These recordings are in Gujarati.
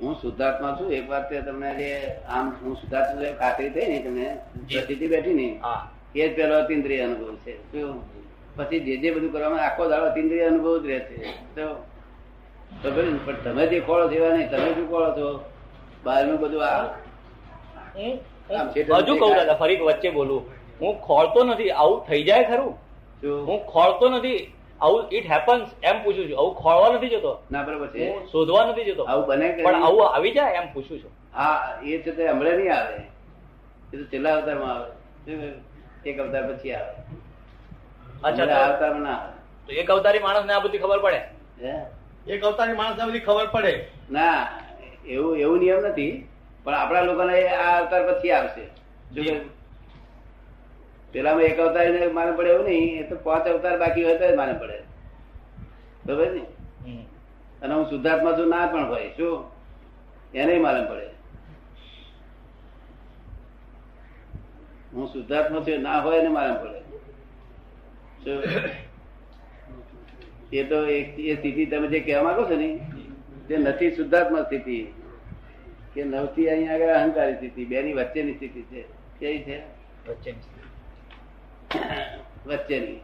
હું શુદ્ધાત્મા છું એક વાત તે તમને જે આમ હું શુદ્ધાત્મા છું ખાતરી થઈ ને તમને પ્રતિથી બેઠી ને હા. એ જ પેલો અતિન્દ્રિય અનુભવ છે. શું પછી જે જે બધું કરવામાં આખો દાડો અતિન્દ્રિય અનુભવ જ રહે છે. તો? પણ તમે જે ખોળો છો નહીં તમે શું ખોળો છો? બહારનું બધું આ આમ છે હજુ કહું દાદા ફરી વચ્ચે બોલું. હું ખોળતો નથી આવું થઈ જાય ખરું? હું ખોળતો નથી આવું ઇટ હેપન્સ એમ પૂછું છું. આવું ખોળવા નથી જતો. ના બરાબર છે. શોધવા નથી જતો. આવું બને પણ આવું આવી જાય એમ પૂછું છું. હા એ છે તે હમણાં નહીં આવે. એ તો છેલ્લા અવતારમાં આવે. એક અવતાર પછી આવે. અચ્છા અવતાર ના આવે. તો એક અવતારી માણસ ને આ બધી ખબર પડે? એક અવતારી માણસ ને બધી ખબર પડે. ના એવું એવું નિયમ નથી. પણ આપણા લોકોને આ અવતાર પછી આવશે. જી. પેલામાં એક અવતાર એને માને પડે એવું નહીં એ તો પાંચ અવતાર બાકી હોય તો માને પડે. બરોબર ને? અને હું શુદ્ધાત્મા છું ના પણ હોય શું? એને માલમ પડે. હું શુદ્ધાત્મા છું ના હોય એને માલમ પડે. એ તો એક એ સ્થિતિ તમે જે કહેવા માંગો છો ને તે નથી શુદ્ધાત્મા સ્થિતિ કે નવથી અહીંયા આગળ અહંકારી સ્થિતિ બે ની વચ્ચેની સ્થિતિ છે. કેવી છે? વચ્ચેની. વચ્ચેની.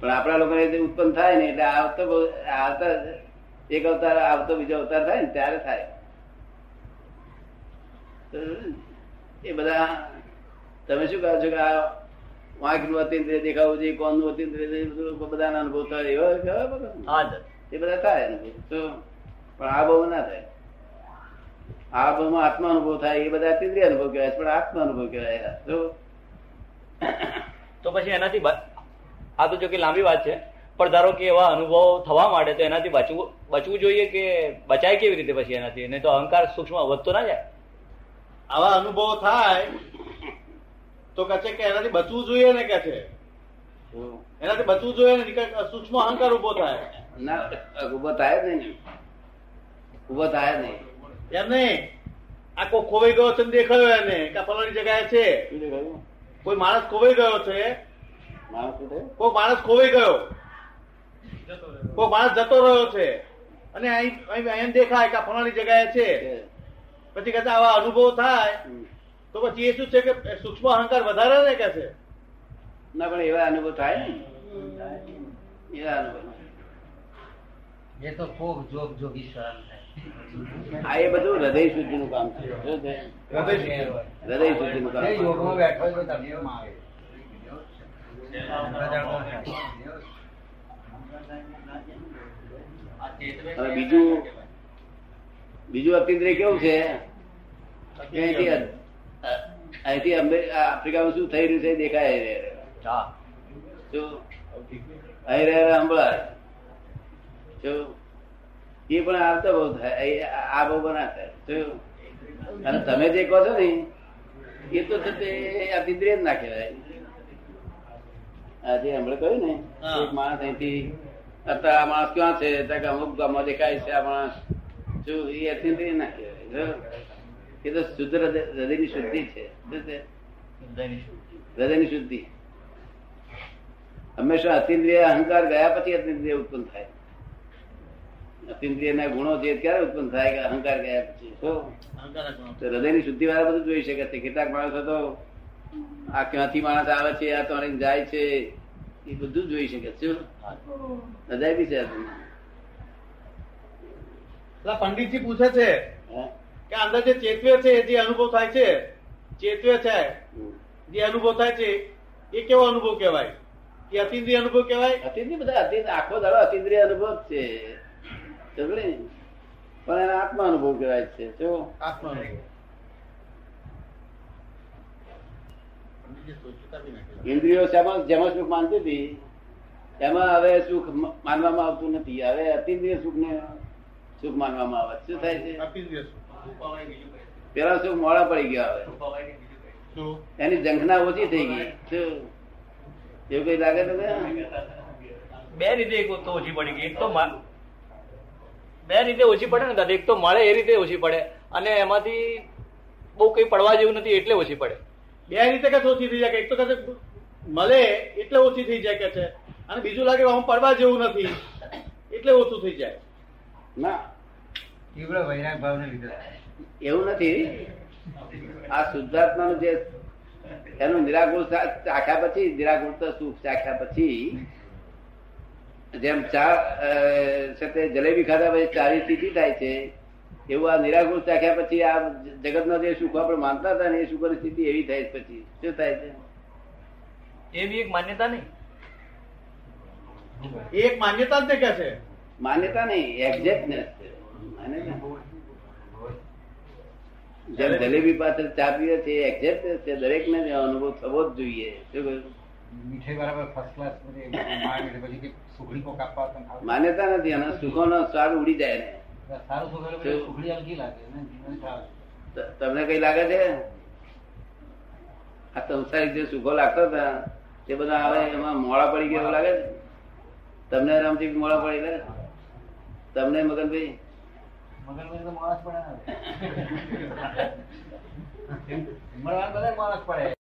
પણ આપણા લોકોને ઉત્પન્ન થાય ને એટલે આવતો બહુ- આવતા એક અવતાર આવતો બીજો અવતાર થાય ને ત્યારે થાય. એ બધા તમે શું કહો છો કે આ વાંકનું અતિન્દ્રિય દેખાવું જોઈએ કોનનું અતિન્દ્રિય બધાના અનુભવ થાય એવો એ બધા થાય અનુભવ. તો પણ આ બહુ ના થાય. આ બહુમાં આત્મા અનુભવ થાય એ બધા અતિન્દ્રિય અનુભવ કહેવાય પણ આત્મા અનુભવ કહેવાય તો તો પછી એનાથી આ તો જો કે લાંબી વાત છે પણ ધારો કે એવા અનુભવ થવા માટે તો એનાથી બચવું બચવું જોઈએ કે બચાય કેવી રીતે પછી એનાથી? નહીં તો અહંકાર સૂક્ષ્મ વધતો ના જાય. આવા અનુભવો થાય તો કહે છે કે એનાથી બચવું જોઈએ ને કે છે. એનાથી બચવું જોઈએ ને સૂક્ષ્મ અહંકાર ઊભો થાય. ના ઊભો થાય જ નહીં ઊભો થાય જ નહીં. એમ નહીં. આ કોઈ ખોવાઈ ગયો છે દેખાયો એને કે ફલાણી જગ્યાએ છે. દેખાયું? કોઈ માણસ ખોવાઈ ગયો છે? માણસ કોઈ માણસ ખોવાઈ ગયો? કોઈ માણસ જતો રહ્યો છે? અને અહીં અહીં અહીં દેખાય કે ફલાણી જગ્યાએ છે. પછી કહેતા આવા અનુભવ થાય. તો પછી એ શું છે કે સૂક્ષ્મ અહંકાર વધારે ને કે છે? ના પણ એવા અનુભવ થાય ને? એવા અનુભવ. એ તો ખૂબ જોગ જોગી શરણ આ એ બધું હૃદય શુદ્ધિ નું કામ છે. હૃદય શુદ્ધિ. નું કામ યોગમાં બેઠો તો તમને આવે. હવે બીજું બીજું અતિન્દ્રિય કેવું છે? અહીંથી આફ્રિકામાં શું થઈ રહ્યું છે દેખાય અહીં રહે રહે સંભળાય એ પણ આવતો બહુ થાય. આ બહુ ના થાય અને તમે જે કહો છો ને એ તો અતિન્દ્રિય જ ના કહેવાય આજે હમણાં કહ્યું ને એક માણસ અહીંથી અત્યારે આ માણસ ક્યાં છે? ત્યાં અમુક ગામમાં દેખાય છે આ માણસ. શું એ અતિન્દ્રિય ના કહેવાય. એ તો શુદ્ધ હૃદય હૃદયની શુદ્ધિ છે. હૃદયની શુદ્ધિ. હંમેશા અતિન્દ્રિય અહંકાર ગયા પછી અતિન્દ્રિય ઉત્પન્ન થાય. અતિન્દ્રિય ના ગુણો જે ક્યારે ઉત્પન્ન થાય કે અહંકાર ગયા પછી તો હૃદયની શુદ્ધિ વાળા બધું જોઈ શકે છે કેટલાક માણસો તો આ ક્યાંથી માણસ આવે છે આ તો જાય છે એ બધું જોઈ શકે છે હૃદય બી છે. પંડિતજી પૂછે છે? કે અંદર જે ચેતવે છે જે અનુભવ થાય છે ચેતવે છે જે અનુભવ થાય છે એ કેવો અનુભવ કહેવાય કે અતિન્દ્રિય અનુભવ કહેવાય અતિન્દ્રિય બધા અતિન્દ્રિય આખો દાડો અતિન્દ્રિય અનુભવ છે? પણ એને આત્મા અનુભવ કહેવાય છે જો. આત્મા. ઇન્દ્રિયો જેમાં જેમાં સુખ માનતી હતી એમાં હવે સુખ માનવામાં આવતું નથી. હવે અતિન્દ્રિય સુખ ને સુખ માનવામાં આવે. શું થાય છે? પેલા સુખ મોડા પડી ગયા હવે. એની ઝંખના ઓછી થઈ ગઈ. શું? એવું કઈ લાગે તમે બે રીતે એક તો ઓછી પડી ગઈ. એક તો મા- બે રીતે ઓછી પડે ને દાદા. એક તો મળે એ રીતે ઓછી પડે અને એમાંથી બહુ કઈ પડવા જેવું નથી એટલે ઓછી પડે. બે રીતે કે ઓછી થઈ જાય કે એક તો કદાચ મળે એટલે ઓછી થઈ જાય કે છે. અને બીજું લાગે કે હું પડવા જેવું નથી એટલે ઓછું થઈ જાય. ના. તીવ્ર વૈરાગ ભાવને લીધે. એવું નથી. આ શુદ્ધાત્માનું જે એનું નિરાકુળ ચાખ્યા પછી નિરાકુળ તો સુખ ચાખ્યા પછી જેમ ચા જલેબી ખાધા પછી ચારી સ્થિતિ થાય છે. એવું આ નિરાકુળ ચાખ્યા પછી આ જગતના જે સુખ આપણે માનતા હતા ને એ સુખોની સ્થિતિ એવી થાય છે પછી. શું થાય છે? એવી એક માન્યતા નહીં. એક માન્યતા જ કે છે? માન્યતા નહીં એક્ઝેક્ટનેસ છે. જેમ જલેબી પાછળ ચા પીએ છે એક્ઝેક્ટનેસ છે દરેકને ને અનુભવ થવો જ જોઈએ. શું કહ્યું? મીઠાઈ બરાબર ફર્સ્ટ ક્લાસ પછી પછી સુખડી કોક આપવા હોય તો ખાવ. માન્યતા નથી એનો સુખો નો સ્વાદ ઉડી જાય ને. સારું સુખડી લાગે? તમને કઈ લાગે છે? આ સંસારિક જે સુખો લાગતો હતા તે બધા આવે એમાં મોડા પડી ગયા લાગે છે? તમને રામજી મોડા પડી લાગે તમને મગનભાઈ? મગનભાઈ તો માણસ પડે મળવા બધા માણસ પડે.